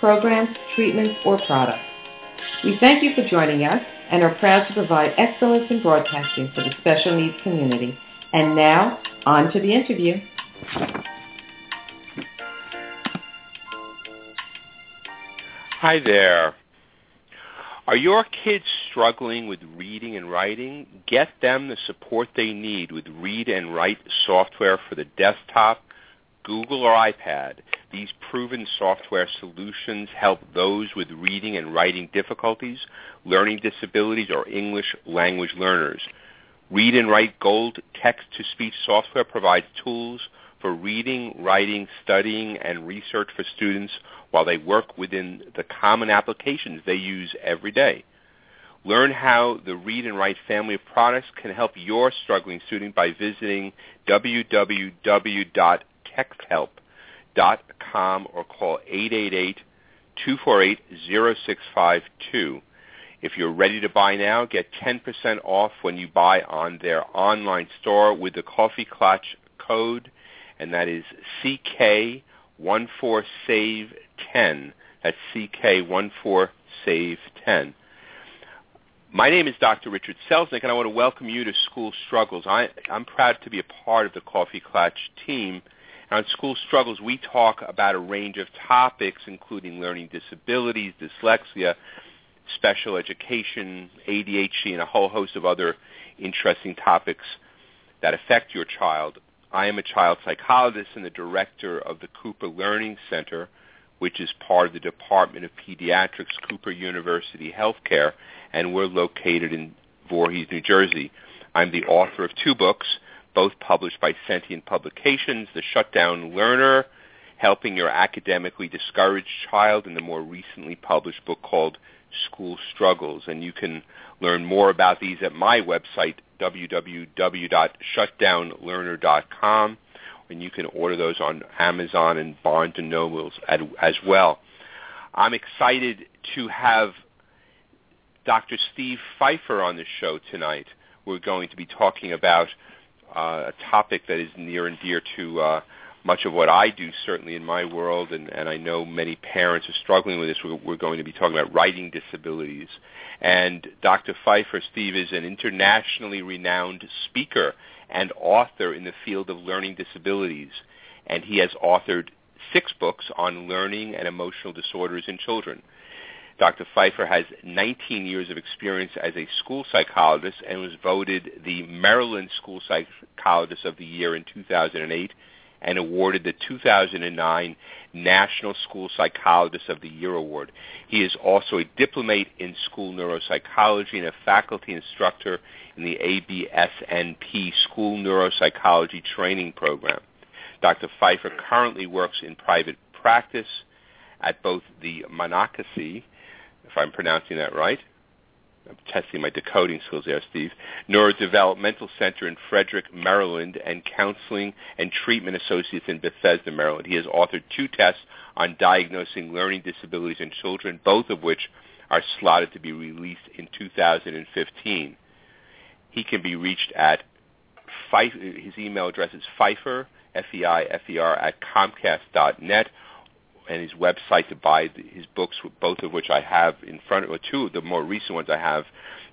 programs, treatments, or products. We thank you for joining us and are proud to provide excellence in broadcasting for the special needs community. And now, on to the interview. Hi there. Are your kids struggling with reading and writing? Get them the support they need with Read and Write software for the desktop, Google, or iPad. These proven software solutions help those with reading and writing difficulties, learning disabilities, or English language learners. Read and Write Gold text-to-speech software provides tools for reading, writing, studying, and research for students while they work within the common applications they use every day. Learn how the Read and Write family of products can help your struggling student by visiting www.texthelp.com or call 888-248-0652. If you're ready to buy now, get 10% off when you buy on their online store with the Coffee Klatch code, and that is CK14SAVE 10. That's CK14SAVE10. My name is Dr. Richard Selznick, and I want to welcome you to School Struggles. I, am proud to be a part of the Coffee Klatch team. On School Struggles, we talk about a range of topics, including learning disabilities, dyslexia, special education, ADHD, and a whole host of other interesting topics that affect your child. I am a child psychologist and the director of the Cooper Learning Center, which is part of the Department of Pediatrics, Cooper University Healthcare, and we're located in Voorhees, New Jersey. I'm the author of two books, both published by Sentient Publications, The Shutdown Learner, Helping Your Academically Discouraged Child, and the more recently published book called School Struggles. And you can learn more about these at my website, www.shutdownlearner.com and you can order those on Amazon and Barnes and Nobles as well. I'm excited to have Dr. Steve Feifer on the show tonight. We're going to be talking about uh, a topic that is near and dear to uh, much of what I do, certainly in my world, and, and I know many parents are struggling with this. We're, we're going to be talking about writing disabilities. And Dr. Feifer, Steve, is an internationally renowned speaker and author in the field of learning disabilities, and he has authored six books on learning and emotional disorders in children. Dr. Feifer has 19 years of experience as a school psychologist and was voted the Maryland School Psychologist of the Year in 2008 and awarded the 2009 National School Psychologist of the Year Award. He is also a diplomate in school neuropsychology and a faculty instructor in the ABSNP School Neuropsychology Training Program. Dr. Feifer currently works in private practice at both the Monocacy, if I'm pronouncing that right, I'm testing my decoding skills there, Steve, Neurodevelopmental Center in Frederick, Maryland, and Counseling and Treatment Associates in Bethesda, Maryland. He has authored two tests on diagnosing learning disabilities in children, both of which are slotted to be released in 2015. He can be reached at his email address is Feifer, F-E-I-F-E-R, at Comcast.net, and his website to buy his books, both of which I have in front of, or two of the more recent ones I have,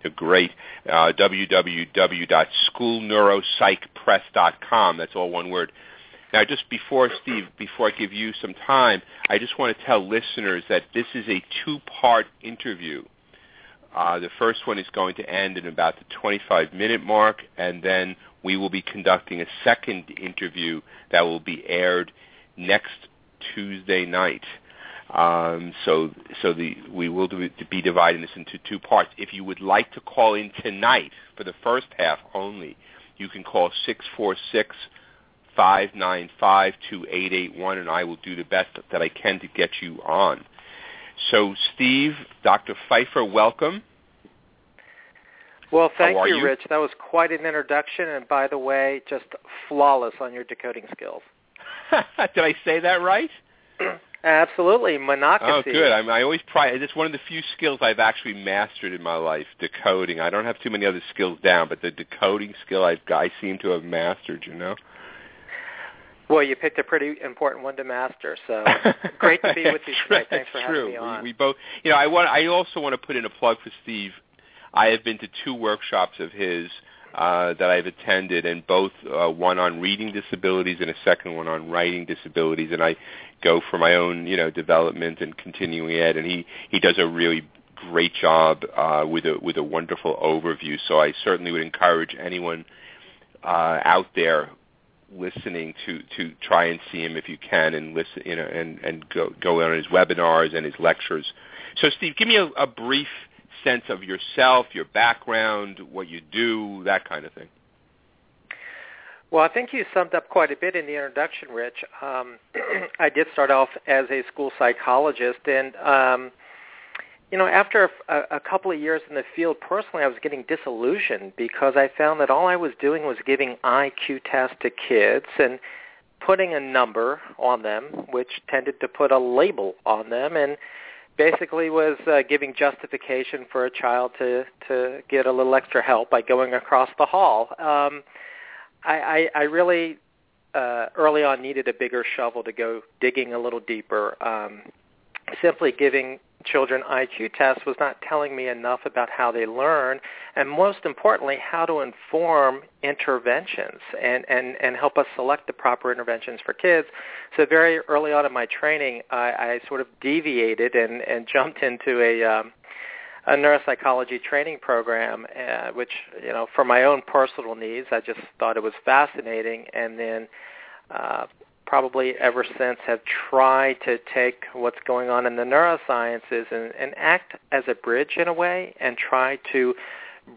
they're great, uh, www.schoolneuropsychpress.com. That's all one word. Now, just before, Steve, before I give you some time, I just want to tell listeners that this is a two-part interview. Uh, the first one is going to end in about the 25-minute mark, and then we will be conducting a second interview that will be aired next Tuesday night. Um, so, so the, we will do, be dividing this into two parts. If you would like to call in tonight for the first half only, you can call six four six five nine five two eight eight one, and I will do the best that I can to get you on. So, Steve, Dr. Feifer, welcome. Well, thank you, you, Rich. That was quite an introduction, and by the way, just flawless on your decoding skills. Did I say that right? Absolutely, oh, Monocacy. Oh, good. I, I always pride. It's one of the few skills I've actually mastered in my life. Decoding. I don't have too many other skills down, but the decoding skill I've I seem to have mastered. You know. Well, you picked a pretty important one to master, so great to be with you tonight. Thanks for having me on. We, we both, you know, I want. I also want to put in a plug for Steve. I have been to two workshops of his uh, that I've attended, and both uh, one on reading disabilities and a second one on writing disabilities. And I go for my own, you know, development and continuing ed. And he he does a really great job uh, with a with a wonderful overview. So I certainly would encourage anyone uh, out there listening to to try and see him if you can and listen you know and and go go on his webinars and his lectures so steve give me a, a brief sense of yourself your background what you do that kind of thing well, I think you summed up quite a bit in the introduction, Rich. Um, I did start off as a school psychologist, and um, you know, after a, a couple of years in the field, personally, I was getting disillusioned because I found that all I was doing was giving IQ tests to kids and putting a number on them, which tended to put a label on them, and basically was uh, giving justification for a child to to get a little extra help by going across the hall. Um, I, I, I really uh, early on needed a bigger shovel to go digging a little deeper. Um, simply giving children IQ tests was not telling me enough about how they learn, and most importantly, how to inform interventions and, and, and help us select the proper interventions for kids. So very early on in my training, I, I sort of deviated and, and jumped into a, um, a neuropsychology training program, uh, which, you know, for my own personal needs, I just thought it was fascinating, and then uh, probably ever since have tried to take what's going on in the neurosciences and, and act as a bridge in a way and try to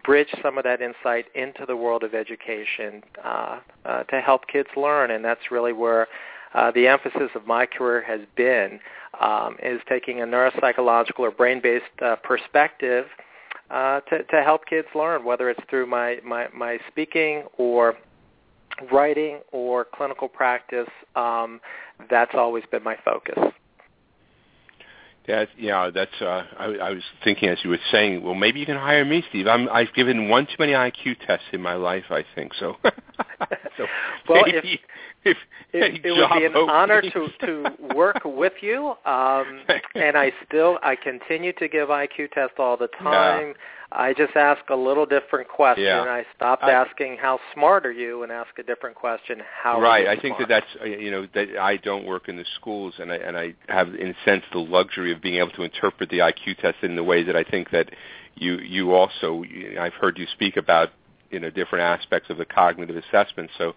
bridge some of that insight into the world of education uh, uh, to help kids learn. And that's really where uh, the emphasis of my career has been, um, is taking a neuropsychological or brain-based uh, perspective uh, to, to help kids learn, whether it's through my, my, my speaking or writing or clinical practice, um, that's always been my focus. That yeah, that's. Uh, I, I was thinking as you were saying. Well, maybe you can hire me, Steve. I'm, I've given one too many IQ tests in my life. I think so. so well, maybe, if, if it, it would be an honor to to work with you. Um, and I still I continue to give IQ tests all the time. Yeah. I just ask a little different question. Yeah. I stopped I, asking how smart are you and ask a different question. How right? I think that that's uh, you know that I don't work in the schools, and I and I have in a sense the luxury of being able to interpret the IQ test in the way that I think that you you also I've heard you speak about you know different aspects of the cognitive assessment. So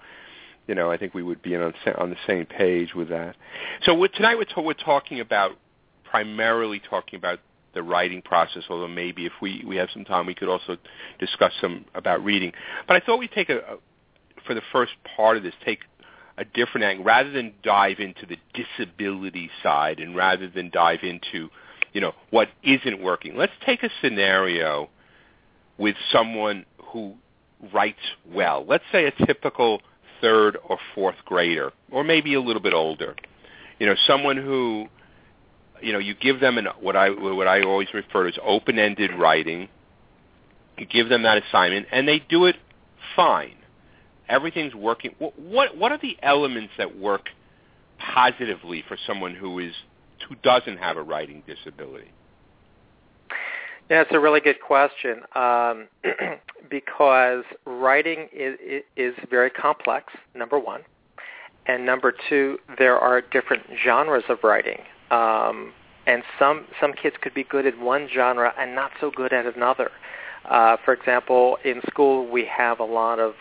you know I think we would be on on the same page with that. So tonight we're, we're talking about primarily talking about the writing process, although maybe if we, we have some time, we could also discuss some about reading. But I thought we'd take a, a for the first part of this, take a different angle rather than dive into the disability side and rather than dive into, you know, what isn't working. Let's take a scenario with someone who writes well. Let's say a typical third or fourth grader, or maybe a little bit older. You know, someone who you know, you give them an what I what I always refer to as open-ended writing. You give them that assignment, and they do it fine. Everything's working. What what, what are the elements that work positively for someone who is who doesn't have a writing disability? Yeah, it's a really good question um, because writing is, is very complex. Number one, and number two, there are different genres of writing, um, and some some kids could be good at one genre and not so good at another. Uh, for example, in school we have a lot of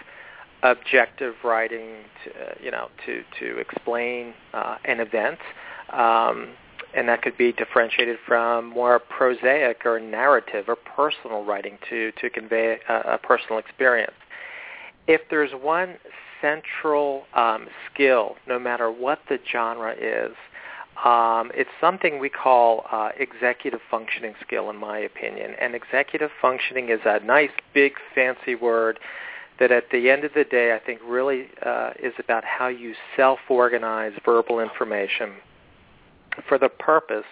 objective writing, to, uh, you know, to to explain uh, an event, um, and that could be differentiated from more prosaic or narrative or personal writing to to convey a, a personal experience. If there's one central um, skill, no matter what the genre is, um, it's something we call uh, executive functioning skill, in my opinion. And executive functioning is a nice, big, fancy word that at the end of the day, I think really uh, is about how you self-organize verbal information for the purpose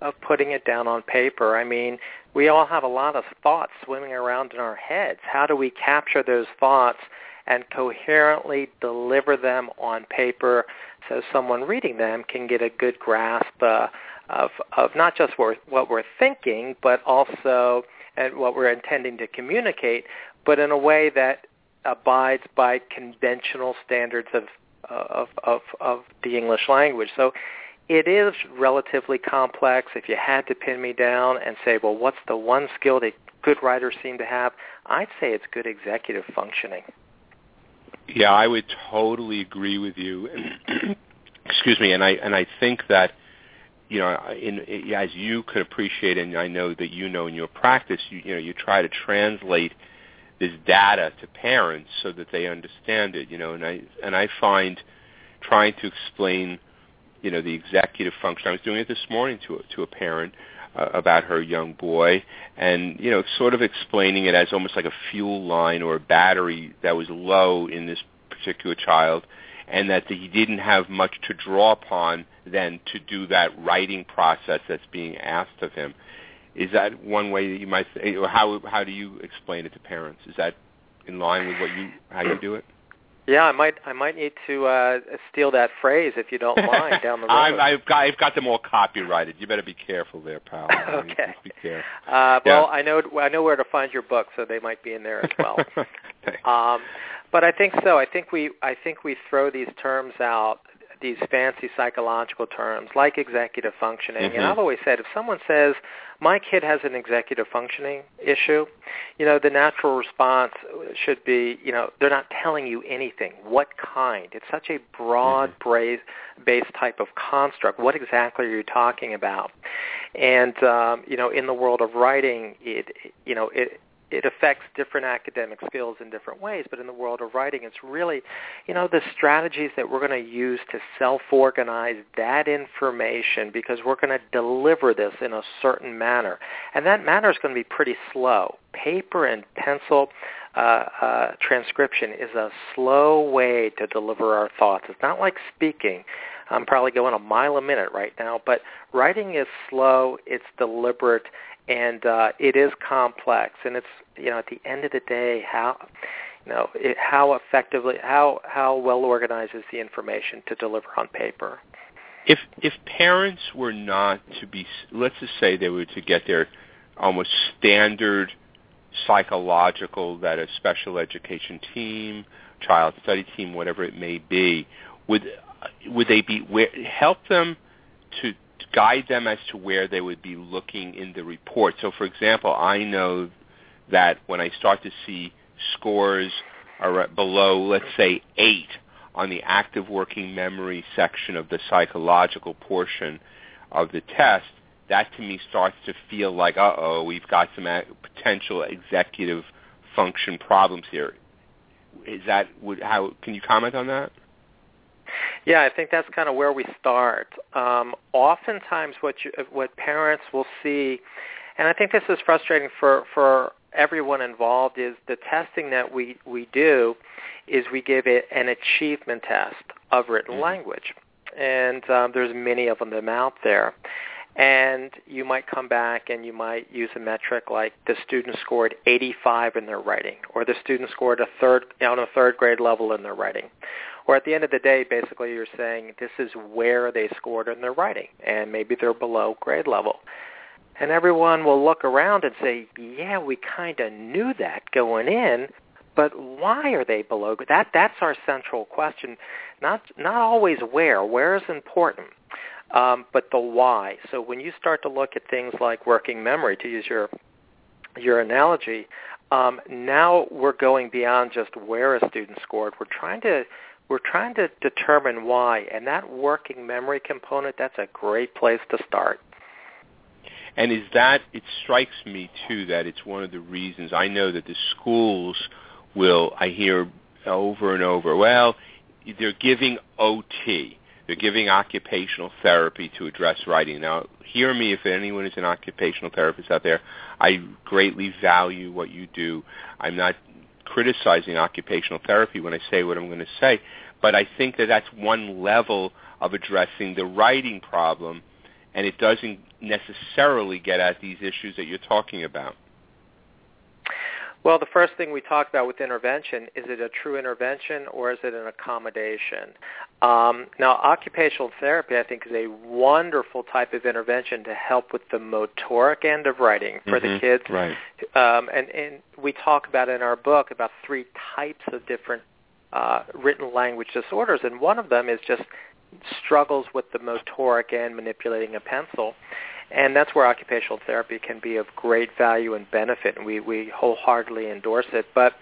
of putting it down on paper. I mean, we all have a lot of thoughts swimming around in our heads. How do we capture those thoughts and coherently deliver them on paper so someone reading them can get a good grasp uh, of, of not just what, we're thinking, but also and what we're intending to communicate, but in a way that abides by conventional standards of, of, of, of the English language. So it is relatively complex. If you had to pin me down and say, well, what's the one skill that good writers seem to have, I'd say it's good executive functioning. Yeah, I would totally agree with you. Excuse me, and I and I think that you know, in, as you could appreciate, and I know that you know in your practice, you, you know, you try to translate this data to parents so that they understand it. You know, and I and I find trying to explain, you know, the executive function. I was doing it this morning to to a parent uh, about her young boy, and you know, sort of explaining it as almost like a fuel line or a battery that was low in this particular child, and that he didn't have much to draw upon then to do that writing process that's being asked of him. Is that one way that you might or how how do you explain it to parents? Is that in line with what you how you do it? Yeah, I might I might need to uh steal that phrase if you don't mind down the road. I've, I've got I've got them all copyrighted. You better be careful there, pal. okay. Be careful. Uh, well, yeah. I know I know where to find your book, so they might be in there as well. um, but I think so. I think we I think we throw these terms out these fancy psychological terms like executive functioning. Mm-hmm. And I've always said if someone says, my kid has an executive functioning issue, you know, the natural response should be, you know, they're not telling you anything. What kind? It's such a broad-based mm-hmm. type of construct. What exactly are you talking about? And, um, you know, in the world of writing, it, you know, it, it affects different academic skills in different ways, but in the world of writing, it's really, you know, the strategies that we're going to use to self-organize that information because we're going to deliver this in a certain manner. And that manner is going to be pretty slow. Paper and pencil uh, uh, transcription is a slow way to deliver our thoughts. It's not like speaking. I'm probably going a mile a minute right now, but writing is slow, it's deliberate, and uh, it is complex. And it's you know at the end of the day how you know it, how effectively how how well organized is the information to deliver on paper. If if parents were not to be let's just say they were to get their almost standard psychological that a special education team, child study team, whatever it may be, would would they be help them to guide them as to where they would be looking in the report. So, for example, I know that when I start to see scores are below, let's say, 8 on the active working memory section of the psychological portion of the test, that to me starts to feel like, uh-oh, we've got some potential executive function problems here. Is that would how? Can you comment on that? Yeah, I think that's kind of where we start. Um, oftentimes, what you, what parents will see, and I think this is frustrating for for everyone involved, is the testing that we we do is we give it an achievement test of written mm-hmm. language, and um, there's many of them out there. and you might come back and you might use a metric like the student scored 85 in their writing, or the student scored a third on a third grade level in their writing. Or at the end of the day, basically you're saying this is where they scored in their writing, and maybe they're below grade level. And everyone will look around and say, yeah, we kind of knew that going in, but why are they below? That that's our central question. Not not always where. Where is important, um, but the why. So when you start to look at things like working memory, to use your your analogy, um, now we're going beyond just where a student scored. We're trying to we're trying to determine why, and that working memory component that's a great place to start. And is that it strikes me too that it's one of the reasons I know that the schools will I hear over and over, well, they're giving OT. They're giving occupational therapy to address writing. Now, hear me if anyone is an occupational therapist out there. I greatly value what you do. I'm not criticizing occupational therapy when I say what I'm going to say, but I think that that's one level of addressing the writing problem, and it doesn't necessarily get at these issues that you're talking about. Well, the first thing we talk about with intervention, is it a true intervention or is it an accommodation? Um, now, occupational therapy, I think, is a wonderful type of intervention to help with the motoric end of writing for mm-hmm. the kids. Right. Um, and, and we talk about in our book about three types of different uh, written language disorders, and one of them is just struggles with the motoric end manipulating a pencil. And that's where occupational therapy can be of great value and benefit, and we, we wholeheartedly endorse it. But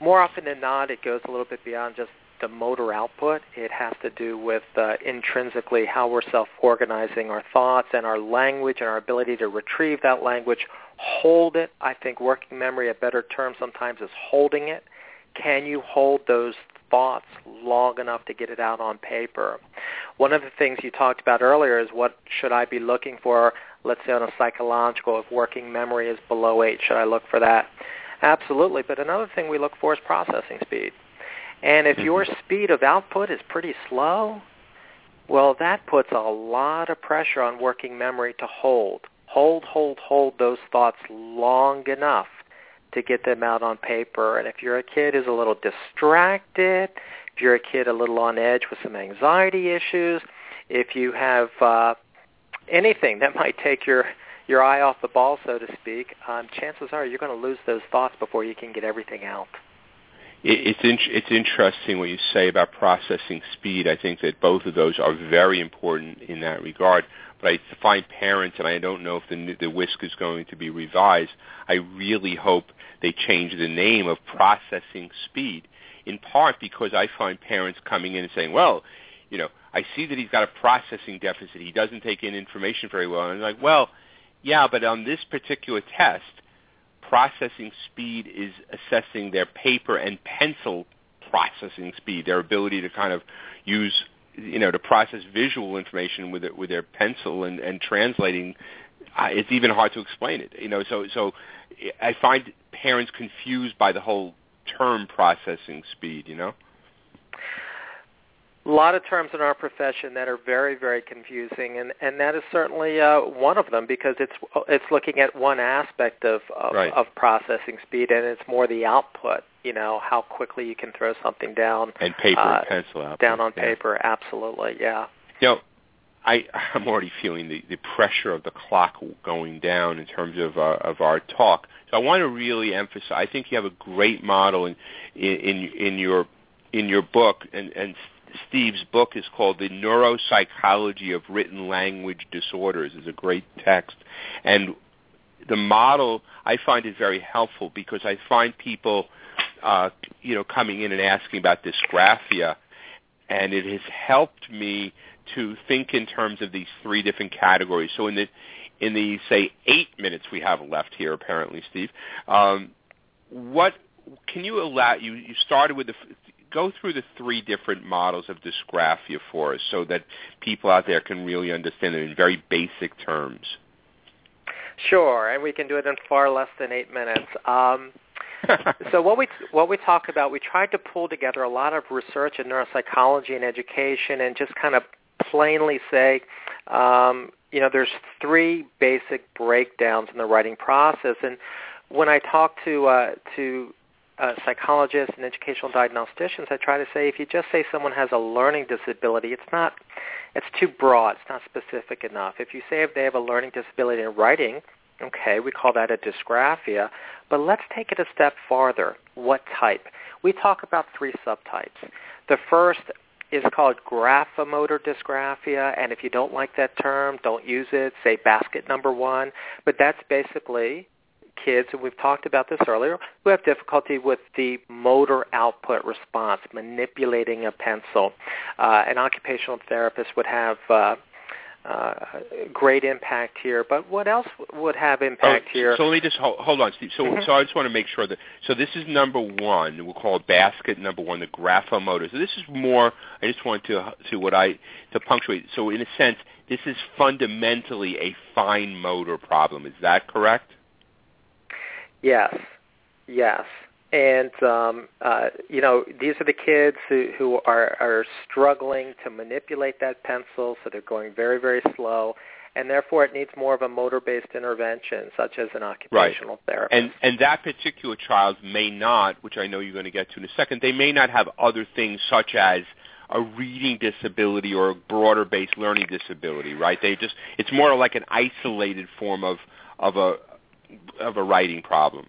more often than not, it goes a little bit beyond just the motor output. It has to do with uh, intrinsically how we're self-organizing our thoughts and our language and our ability to retrieve that language, hold it. I think working memory, a better term sometimes is holding it. Can you hold those thoughts long enough to get it out on paper. One of the things you talked about earlier is what should I be looking for, let's say on a psychological, if working memory is below 8, should I look for that? Absolutely, but another thing we look for is processing speed. And if your mm-hmm. speed of output is pretty slow, well, that puts a lot of pressure on working memory to hold. Hold, hold, hold those thoughts long enough to get them out on paper. And if you're a kid who's a little distracted, if you're a kid a little on edge with some anxiety issues, if you have uh, anything that might take your your eye off the ball, so to speak, um, chances are you're going to lose those thoughts before you can get everything out. It's in, it's interesting what you say about processing speed. I think that both of those are very important in that regard. But I find parents, and I don't know if the the WISC is going to be revised. I really hope they change the name of processing speed, in part because I find parents coming in and saying, well, you know, I see that he's got a processing deficit. He doesn't take in information very well. And I'm like, well, yeah, but on this particular test, processing speed is assessing their paper and pencil processing speed, their ability to kind of use, you know, to process visual information with it, with their pencil and, and translating. Uh, it's even hard to explain it, you know. So, so I find parents confused by the whole term processing speed, you know? A lot of terms in our profession that are very, very confusing, and, and that is certainly uh, one of them because it's it's looking at one aspect of of, right. of processing speed, and it's more the output. You know how quickly you can throw something down and paper uh, and pencil out down on yeah. paper. Absolutely, yeah. You know, I, I'm already feeling the, the pressure of the clock going down in terms of uh, of our talk. So I want to really emphasize. I think you have a great model in in in your in your book, and and Steve's book is called The Neuropsychology of Written Language Disorders. is a great text, and the model I find it very helpful because I find people, uh, you know, coming in and asking about dysgraphia, and it has helped me to think in terms of these three different categories. So in the in the say eight minutes we have left here, apparently, Steve, um, what can you allow? You you started with the go through the three different models of dysgraphia for us, so that people out there can really understand it in very basic terms. Sure, and we can do it in far less than eight minutes. Um, so what we what we talk about, we tried to pull together a lot of research in neuropsychology and education, and just kind of plainly say, um, you know, there's three basic breakdowns in the writing process, and when I talk to uh, to uh, psychologists and educational diagnosticians, I try to say if you just say someone has a learning disability, it's not, it's too broad. It's not specific enough. If you say if they have a learning disability in writing, okay, we call that a dysgraphia. But let's take it a step farther. What type? We talk about three subtypes. The first is called graphomotor dysgraphia, and if you don't like that term, don't use it. Say basket number one. But that's basically kids, and we've talked about this earlier, who have difficulty with the motor output response, manipulating a pencil. Uh, an occupational therapist would have uh, uh, great impact here. But what else would have impact oh, here? So let me just hold, hold on, Steve. So, mm-hmm. so I just want to make sure that so this is number one. We'll call it basket number one, the graphomotor. So this is more. I just want to to what I to punctuate. So in a sense, this is fundamentally a fine motor problem. Is that correct? Yes. Yes and um, uh, you know these are the kids who, who are, are struggling to manipulate that pencil, so they're going very very slow, and therefore it needs more of a motor-based intervention, such as an occupational right. therapist. And and that particular child may not, which I know you're going to get to in a second, they may not have other things such as a reading disability or a broader-based learning disability, right? They just it's more like an isolated form of of a of a writing problem.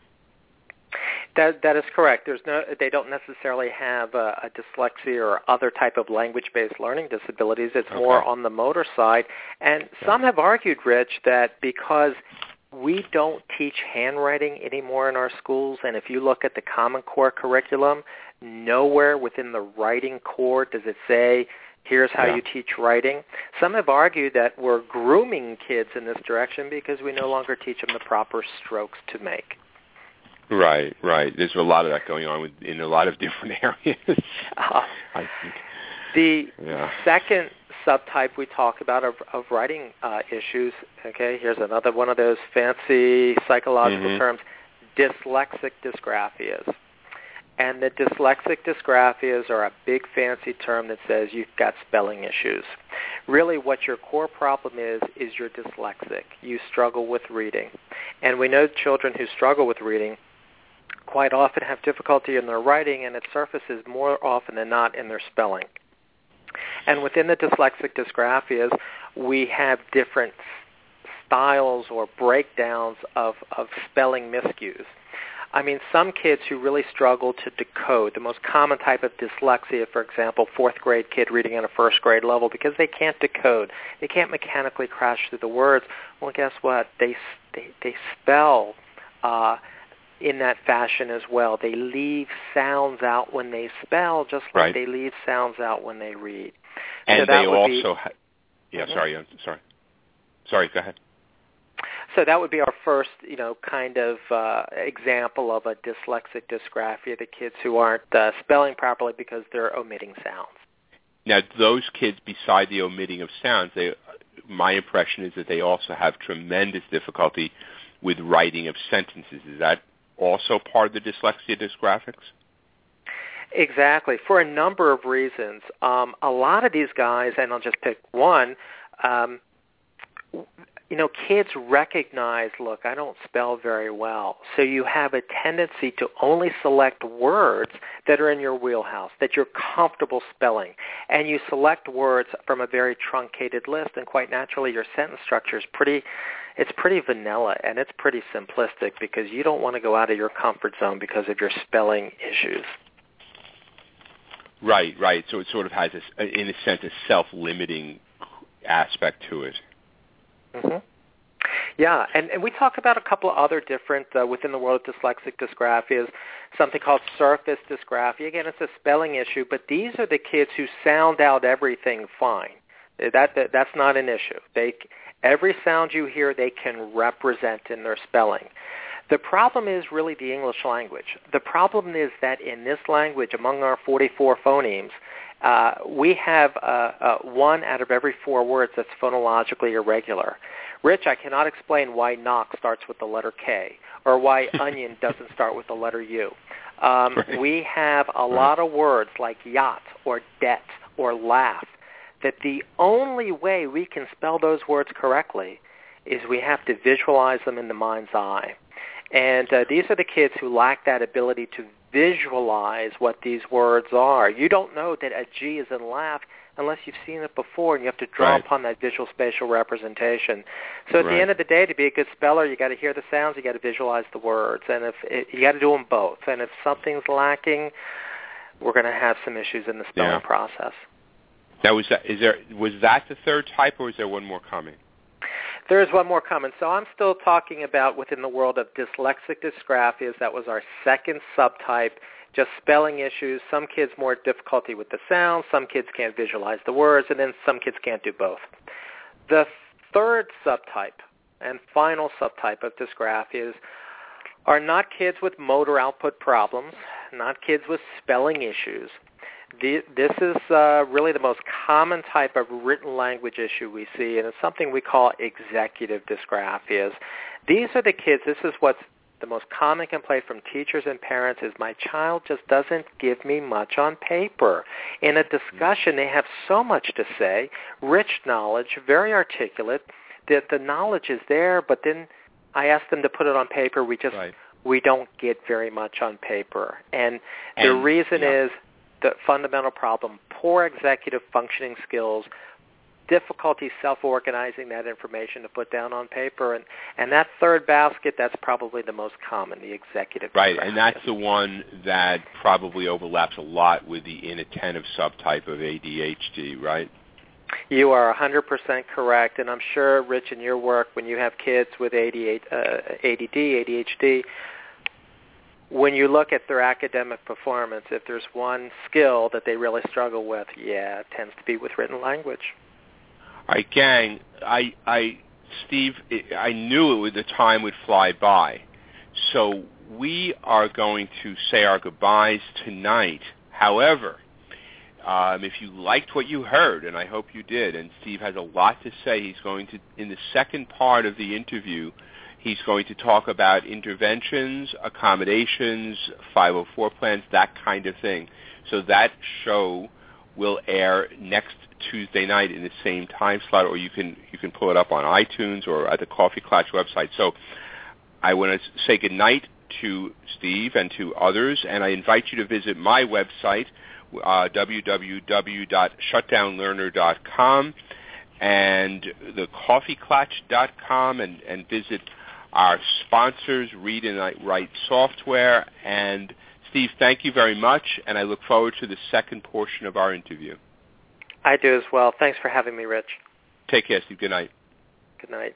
That that is correct. There's no they don't necessarily have a, a dyslexia or other type of language-based learning disabilities. It's okay. more on the motor side. And some have argued, Rich, that because we don't teach handwriting anymore in our schools, and if you look at the Common Core curriculum, nowhere within the writing core does it say here's how yeah. you teach writing. Some have argued that we're grooming kids in this direction because we no longer teach them the proper strokes to make. Right, right. There's a lot of that going on with, in a lot of different areas. uh, I think. The yeah. second subtype we talk about of, of writing uh, issues, okay, here's another one of those fancy psychological mm-hmm. terms, dyslexic dysgraphias. And the dyslexic dysgraphias are a big fancy term that says you've got spelling issues. Really what your core problem is, is you're dyslexic. You struggle with reading. And we know children who struggle with reading quite often have difficulty in their writing, and it surfaces more often than not in their spelling. And within the dyslexic dysgraphias, we have different styles or breakdowns of, of spelling miscues. I mean, some kids who really struggle to decode, the most common type of dyslexia, for example, fourth grade kid reading at a first grade level because they can't decode. They can't mechanically crash through the words. Well, guess what? They, they, they spell uh, in that fashion as well. They leave sounds out when they spell, just like right. they leave sounds out when they read. And so they also, be, ha- yeah. Mm-hmm. Sorry, I'm sorry. Sorry, go ahead. So that would be our first, you know, kind of uh, example of a dyslexic dysgraphia, the kids who aren't uh, spelling properly because they're omitting sounds. Now, those kids, beside the omitting of sounds, they, my impression is that they also have tremendous difficulty with writing of sentences. Is that also part of the dyslexia dysgraphics? Exactly, for a number of reasons. Um, a lot of these guys, and I'll just pick one, um, you know, kids recognize, look, I don't spell very well. So you have a tendency to only select words that are in your wheelhouse, that you're comfortable spelling. And you select words from a very truncated list, and quite naturally your sentence structure is pretty it's pretty vanilla and it's pretty simplistic because you don't want to go out of your comfort zone because of your spelling issues. Right, right. So it sort of has, a, in a sense, a self-limiting aspect to it. Mm-hmm. Yeah, and, and we talk about a couple of other different, uh, within the world of dyslexic dysgraphias, something called surface dysgraphia. Again, it's a spelling issue, but these are the kids who sound out everything fine. That, that That's not an issue. They Every sound you hear, they can represent in their spelling. The problem is really the English language. The problem is that in this language, among our 44 phonemes, uh, we have uh, uh, one out of every four words that's phonologically irregular. Rich, I cannot explain why knock starts with the letter K or why onion doesn't start with the letter U. Um, right. We have a lot of words like yacht or debt or laugh that the only way we can spell those words correctly is we have to visualize them in the mind's eye. And uh, these are the kids who lack that ability to visualize what these words are. You don't know that a G is in laugh unless you've seen it before, and you have to draw right. upon that visual spatial representation. So at right. the end of the day, to be a good speller, you got to hear the sounds, you got to visualize the words, and if it, you got to do them both. And if something's lacking, we're going to have some issues in the spelling yeah. process. Now, was that is there was that the third type, or is there one more coming? There is one more coming. So I'm still talking about within the world of dyslexic dysgraphias. That was our second subtype just spelling issues. Some kids more difficulty with the sound. Some kids can't visualize the words, and then some kids can't do both. The third subtype and final subtype of dysgraphias are not kids with motor output problems, not kids with spelling issues. This is uh, really the most common type of written language issue we see, and it's something we call executive dysgraphias. These are the kids, this is what's the most common complaint from teachers and parents is my child just doesn't give me much on paper. In a discussion, they have so much to say, rich knowledge, very articulate, that the knowledge is there, but then I ask them to put it on paper. We just right. we don't get very much on paper, and, and the reason yeah. is the fundamental problem: poor executive functioning skills, difficulty self-organizing that information to put down on paper. And, and that third basket, that's probably the most common, the executive. Right, and that's the one that probably overlaps a lot with the inattentive subtype of ADHD, right? You are 100% correct, and I'm sure, Rich, in your work, when you have kids with ADD, uh, ADD, ADHD, when you look at their academic performance, if there's one skill that they really struggle with, yeah, it tends to be with written language. Right, gang. I, I, Steve, I knew it, the time would fly by, so we are going to say our goodbyes tonight. However, um, if you liked what you heard, and I hope you did, and Steve has a lot to say, he's going to, in the second part of the interview, he's going to talk about interventions, accommodations, 504 plans, that kind of thing. So that show will air next Tuesday night in the same time slot, or you can you can pull it up on iTunes or at the Coffee Klatch website. So I want to say good night to Steve and to others, and I invite you to visit my website, uh, www.shutdownlearner.com and the coffeeklatch.com and, and visit our sponsors, Read and Write Software. And Steve, thank you very much, and I look forward to the second portion of our interview. I do as well. Thanks for having me, Rich. Take care, Steve. Good night. Good night.